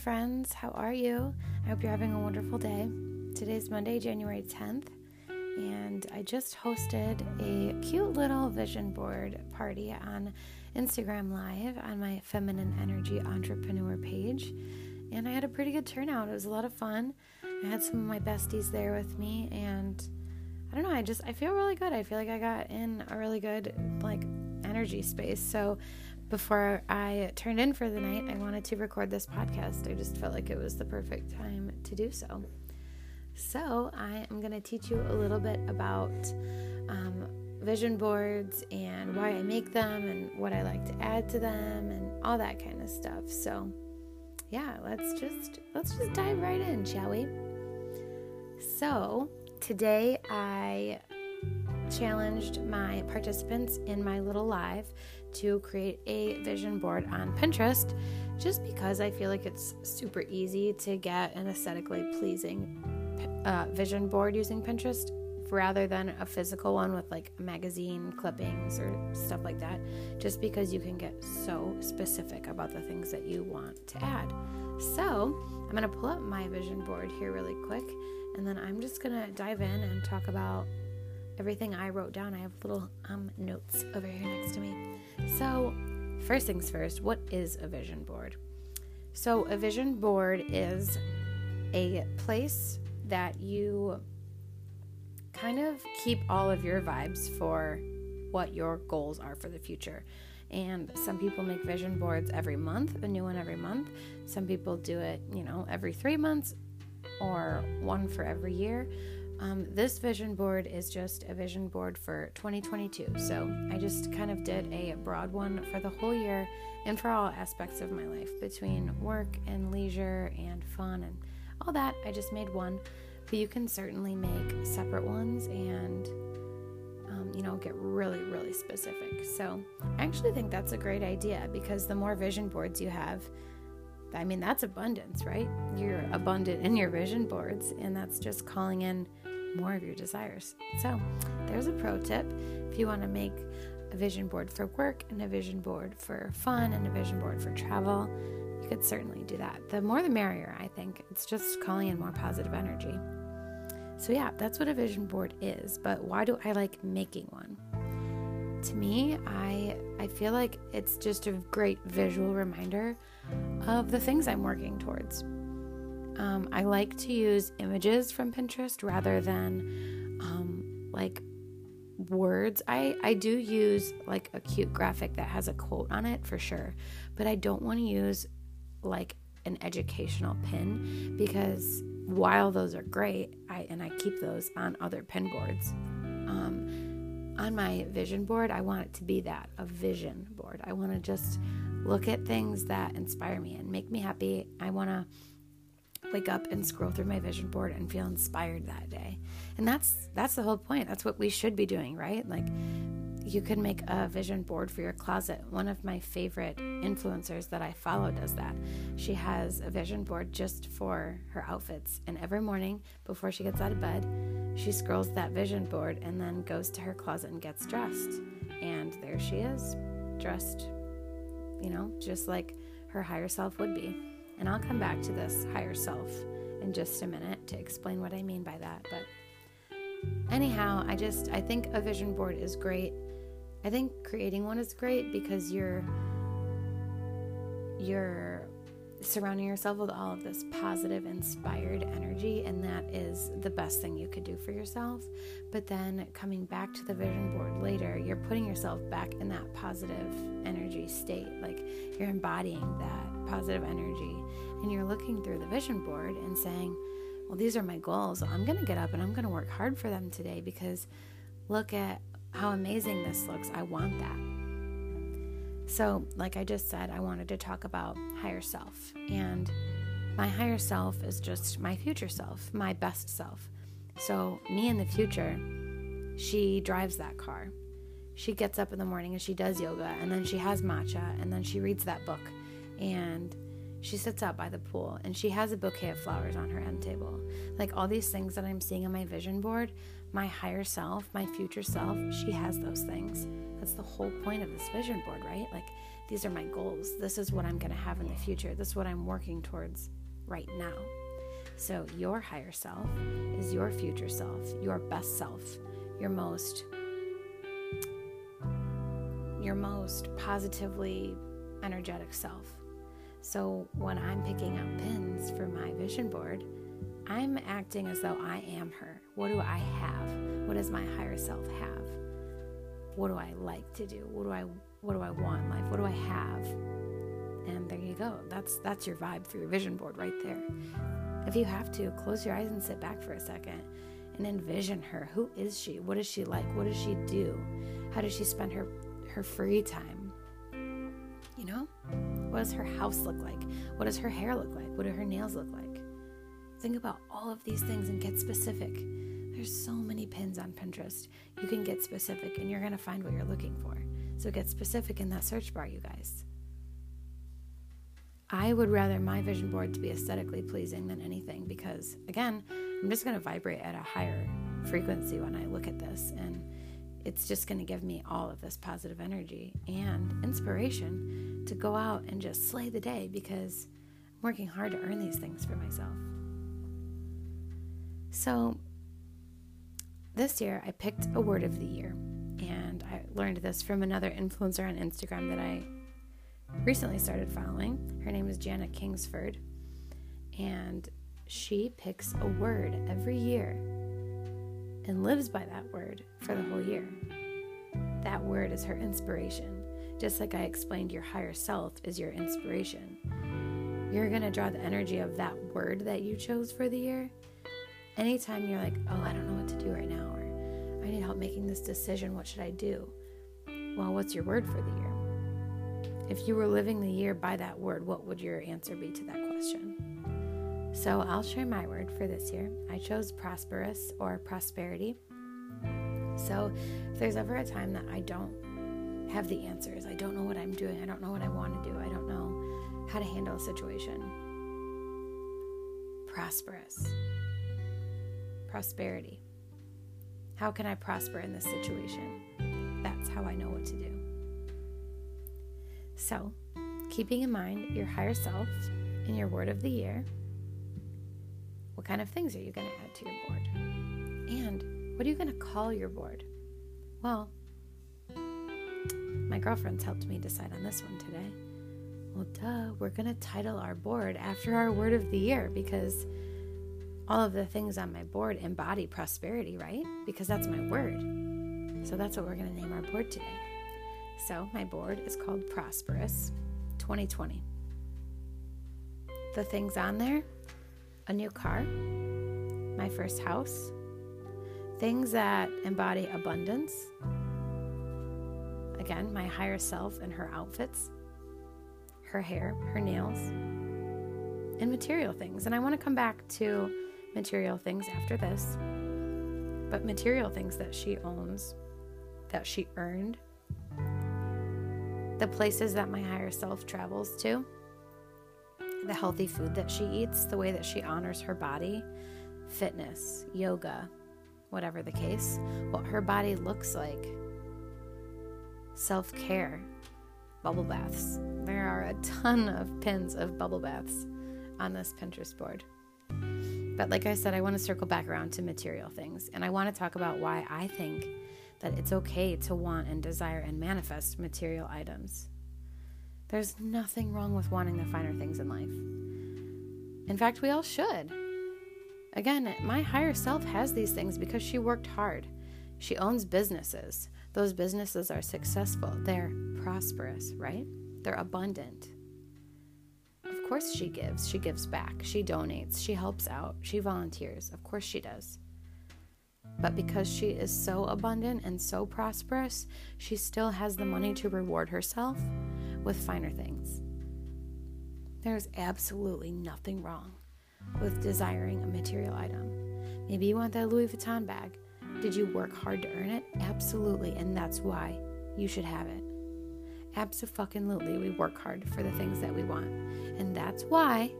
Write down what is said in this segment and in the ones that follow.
friends. How are you? I hope you're having a wonderful day. Today's Monday, January 10th, and I just hosted a cute little vision board party on Instagram Live on my Feminine Energy Entrepreneur page. And I had a pretty good turnout. It was a lot of fun. I had some of my besties there with me, and I don't know, I just I feel really good. I feel like I got in a really good like energy space. So before I turned in for the night, I wanted to record this podcast. I just felt like it was the perfect time to do so. So, I am going to teach you a little bit about um, vision boards and why I make them and what I like to add to them and all that kind of stuff. So, yeah, let's just let's just dive right in, shall we? So, today I challenged my participants in my little live to create a vision board on Pinterest just because I feel like it's super easy to get an aesthetically pleasing uh, vision board using Pinterest rather than a physical one with like magazine clippings or stuff like that, just because you can get so specific about the things that you want to add. So, I'm going to pull up my vision board here really quick and then I'm just going to dive in and talk about everything I wrote down. I have little um, notes over here next to me. So, first things first, what is a vision board? So, a vision board is a place that you kind of keep all of your vibes for what your goals are for the future. And some people make vision boards every month, a new one every month. Some people do it, you know, every three months or one for every year. Um, this vision board is just a vision board for 2022. So I just kind of did a broad one for the whole year and for all aspects of my life between work and leisure and fun and all that. I just made one, but you can certainly make separate ones and um, you know, get really, really specific. So I actually think that's a great idea because the more vision boards you have, I mean, that's abundance, right? You're abundant in your vision boards, and that's just calling in more of your desires. So, there's a pro tip if you want to make a vision board for work and a vision board for fun and a vision board for travel. You could certainly do that. The more the merrier, I think. It's just calling in more positive energy. So, yeah, that's what a vision board is. But why do I like making one? To me, I I feel like it's just a great visual reminder of the things I'm working towards. Um, I like to use images from Pinterest rather than um, like words. I, I do use like a cute graphic that has a quote on it for sure, but I don't want to use like an educational pin because while those are great, I and I keep those on other pin boards. Um, on my vision board, I want it to be that a vision board. I want to just look at things that inspire me and make me happy. I want to wake up and scroll through my vision board and feel inspired that day. And that's that's the whole point. That's what we should be doing, right? Like you could make a vision board for your closet. One of my favorite influencers that I follow does that. She has a vision board just for her outfits. And every morning before she gets out of bed, she scrolls that vision board and then goes to her closet and gets dressed. And there she is, dressed, you know, just like her higher self would be. And I'll come back to this higher self in just a minute to explain what I mean by that. But anyhow, I just I think a vision board is great. I think creating one is great because you're you're surrounding yourself with all of this positive, inspired energy, and that is the best thing you could do for yourself. But then coming back to the vision board later, you're putting yourself back in that positive energy state. Like you're embodying that positive energy, and you're looking through the vision board and saying, Well, these are my goals. I'm going to get up and I'm going to work hard for them today because look at how amazing this looks. I want that. So, like I just said, I wanted to talk about higher self. And my higher self is just my future self, my best self. So, me in the future, she drives that car. She gets up in the morning and she does yoga, and then she has matcha, and then she reads that book. And she sits out by the pool and she has a bouquet of flowers on her end table. Like all these things that I'm seeing on my vision board, my higher self, my future self, she has those things. That's the whole point of this vision board, right? Like These are my goals. This is what I'm going to have in the future. This is what I'm working towards right now. So, your higher self is your future self, your best self, your most your most positively energetic self. So, when I'm picking out pins for my vision board, I'm acting as though I am her. What do I have? What does my higher self have? What do I like to do? What do I what do I want in life? What do I have? And there you go. That's that's your vibe for your vision board right there. If you have to, close your eyes and sit back for a second and envision her. Who is she? What is she like? What does she do? How does she spend her her free time? You know? What does her house look like? What does her hair look like? What do her nails look like? Think about all of these things and get specific. There's so many pins on Pinterest. You can get specific and you're going to find what you're looking for. So get specific in that search bar, you guys. I would rather my vision board to be aesthetically pleasing than anything because, again, I'm just going to vibrate at a higher frequency when I look at this. And it's just going to give me all of this positive energy and inspiration to go out and just slay the day because I'm working hard to earn these things for myself. So, this year I picked a word of the year, and I learned this from another influencer on Instagram that I recently started following. Her name is Janet Kingsford, and she picks a word every year and lives by that word for the whole year. That word is her inspiration. Just like I explained, your higher self is your inspiration. You're going to draw the energy of that word that you chose for the year. Anytime you're like, oh, I don't know what to do right now, I need help making this decision, what should I do? Well, what's your word for the year? If you were living the year by that word, what would your answer be to that question? So I'll share my word for this year. I chose prosperous or prosperity. So if there's ever a time that I don't have the answers, I don't know what I'm doing, I don't know what I want to do, I don't know how to handle a situation, prosperous, prosperity. How can I prosper in this situation? That's how I know what to do. So, keeping in mind your higher self and your word of the year, what kind of things are you going to add to your board? And what are you going to call your board? Well, my girlfriends helped me decide on this one today. Well, duh, we're going to title our board after our word of the year because all of the things on my board embody prosperity, right? Because that's my word. So that's what we're going to name our board today. So, my board is called Prosperous 2020. The things on there a new car, my first house, things that embody abundance. Again, my higher self and her outfits, her hair, her nails, and material things. And I want to come back to material things after this. But material things that she owns, that she earned, the places that my higher self travels to, the healthy food that she eats, the way that she honors her body, fitness, yoga, whatever the case, what her body looks like, self care, bubble baths. There are a ton of pins of bubble baths on this Pinterest board. But like I said, I want to circle back around to material things. And I want to talk about why I think that it's okay to want and desire and manifest material items. There's nothing wrong with wanting the finer things in life. In fact, we all should. Again, my higher self has these things because she worked hard. She owns businesses. Those businesses are successful. They're prosperous, right? They're abundant. Of course, she gives. She gives back. She donates. She helps out. She volunteers. Of course, she does. But because she is so abundant and so prosperous, she still has the money to reward herself with finer things. There's absolutely nothing wrong with desiring a material item. Maybe you want that Louis Vuitton bag. Did you work hard to earn it? Absolutely, and that's why you should have it. Absolutely, we work hard for the things that we want. And that's why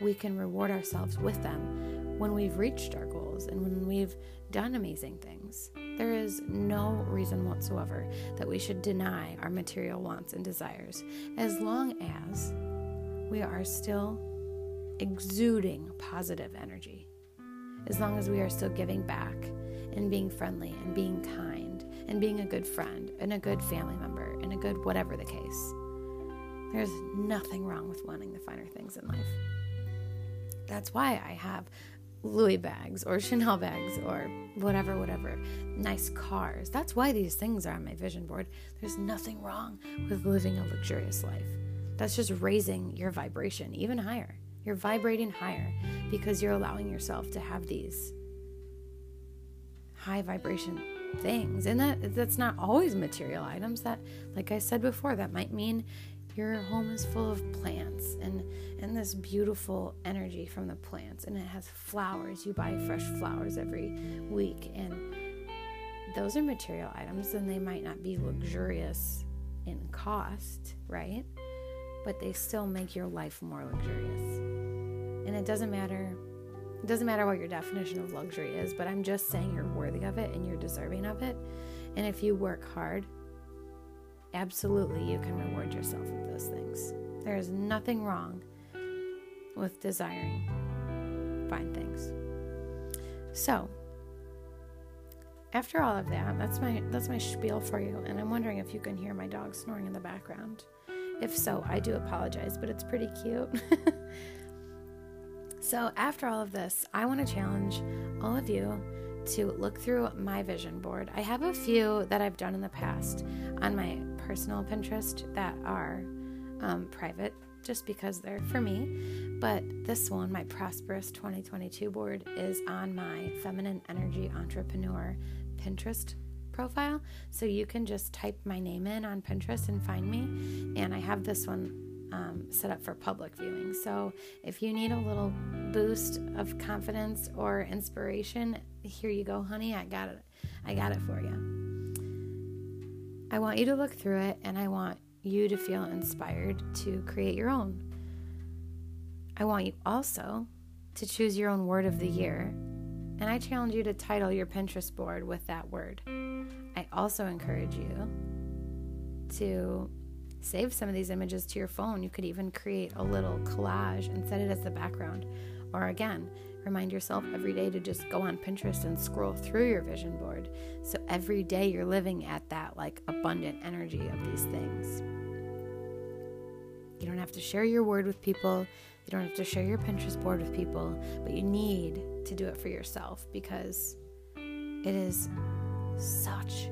we can reward ourselves with them when we've reached our goals and when we've done amazing things. There is no reason whatsoever that we should deny our material wants and desires as long as we are still exuding positive energy. As long as we are still giving back and being friendly and being kind and being a good friend and a good family member and a good whatever the case. There's nothing wrong with wanting the finer things in life. That's why I have Louis bags or Chanel bags or whatever, whatever, nice cars. That's why these things are on my vision board. There's nothing wrong with living a luxurious life. That's just raising your vibration even higher. You're vibrating higher because you're allowing yourself to have these high vibration things. And that that's not always material items. That like I said before, that might mean your home is full of plants and and this beautiful energy from the plants. And it has flowers. You buy fresh flowers every week. And those are material items and they might not be luxurious in cost right? But they still make your life more luxurious. And it doesn't matter it doesn't matter what your definition of luxury is but i'm just saying you're worthy of it and you're deserving of it and if you work hard absolutely you can reward yourself with those things. There is nothing wrong with desiring fine things. So, after all of that, that's my that's my spiel for you, and I'm wondering if you can hear my dog snoring in the background. If so, I do apologize, but it's pretty cute. so, after all of this, I want to challenge all of you to look through my vision board. I have a few that I've done in the past on my personal Pinterest that are um, private just because they're for me. But this one, my Prosperous 2022 board, is on my Feminine Energy Entrepreneur Pinterest profile. So you can just type my name in on Pinterest and find me. And I have this one um, set up for public viewing. So if you need a little boost of confidence or inspiration, here you go, honey. I got it. I got it for you. I want you to look through it and I want you to feel inspired to create your own. I want you also to choose your own word of the year. And I challenge you to title your Pinterest board with that word. I also encourage you to save some of these images to your phone. You could even create a little collage and set it as the background. Or again, remind yourself every day to just go on Pinterest and scroll through your vision board. So every day you're living at that like abundant energy of these things. You don't have to share your word with people. You don't have to share your Pinterest board with people, but you need to do it for yourself because it is such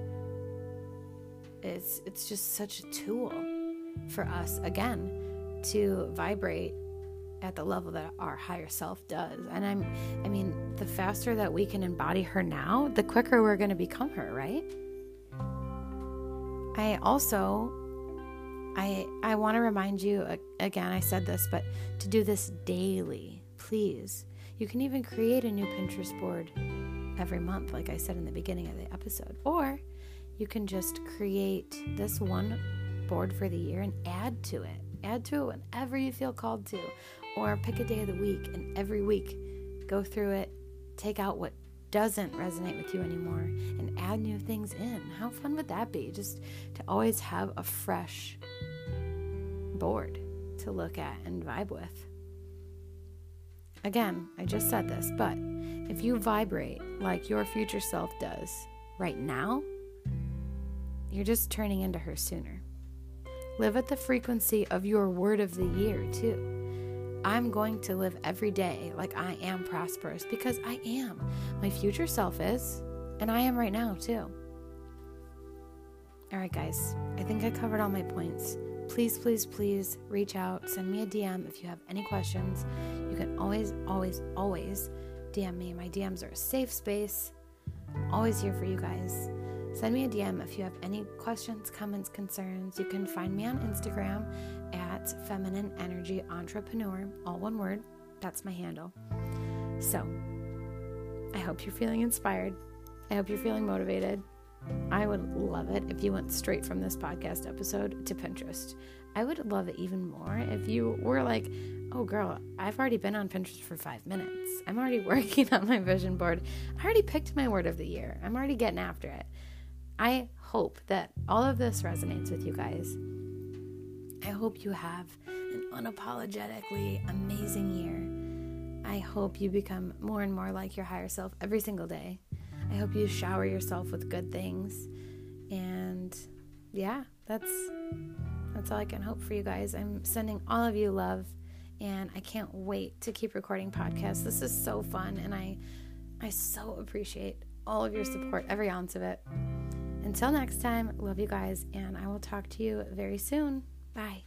it's it's just such a tool for us again to vibrate at the level that our higher self does. And I'm I mean, the faster that we can embody her now, the quicker we're going to become her, right? I also I I want to remind you again, I said this, but to do this daily, please. You can even create a new Pinterest board every month like I said in the beginning of the episode. Or you can just create this one board for the year and add to it. Add to it whenever you feel called to, or pick a day of the week and every week go through it, take out what doesn't resonate with you anymore, and add new things in. How fun would that be? Just to always have a fresh board to look at and vibe with. Again, I just said this, but if you vibrate like your future self does right now, you're just turning into her sooner. Live at the frequency of your word of the year, too. I'm going to live every day like I am prosperous because I am. My future self is, and I am right now, too. All right, guys, I think I covered all my points. Please, please, please reach out. Send me a DM if you have any questions. You can always, always, always DM me. My DMs are a safe space. Always here for you guys. Send me a DM if you have any questions, comments, concerns. You can find me on Instagram at Feminine Energy Entrepreneur, all one word. That's my handle. So, I hope you're feeling inspired. I hope you're feeling motivated. I would love it if you went straight from this podcast episode to Pinterest. I would love it even more if you were like, oh, girl, I've already been on Pinterest for five minutes. I'm already working on my vision board. I already picked my word of the year. I'm already getting after it. I hope that all of this resonates with you guys. I hope you have an unapologetically amazing year. I hope you become more and more like your higher self every single day. I hope you shower yourself with good things. And yeah, that's that's all I can hope for you guys. I'm sending all of you love and I can't wait to keep recording podcasts. This is so fun and I I so appreciate all of your support, every ounce of it. Until next time, love you guys, and I will talk to you very soon. Bye.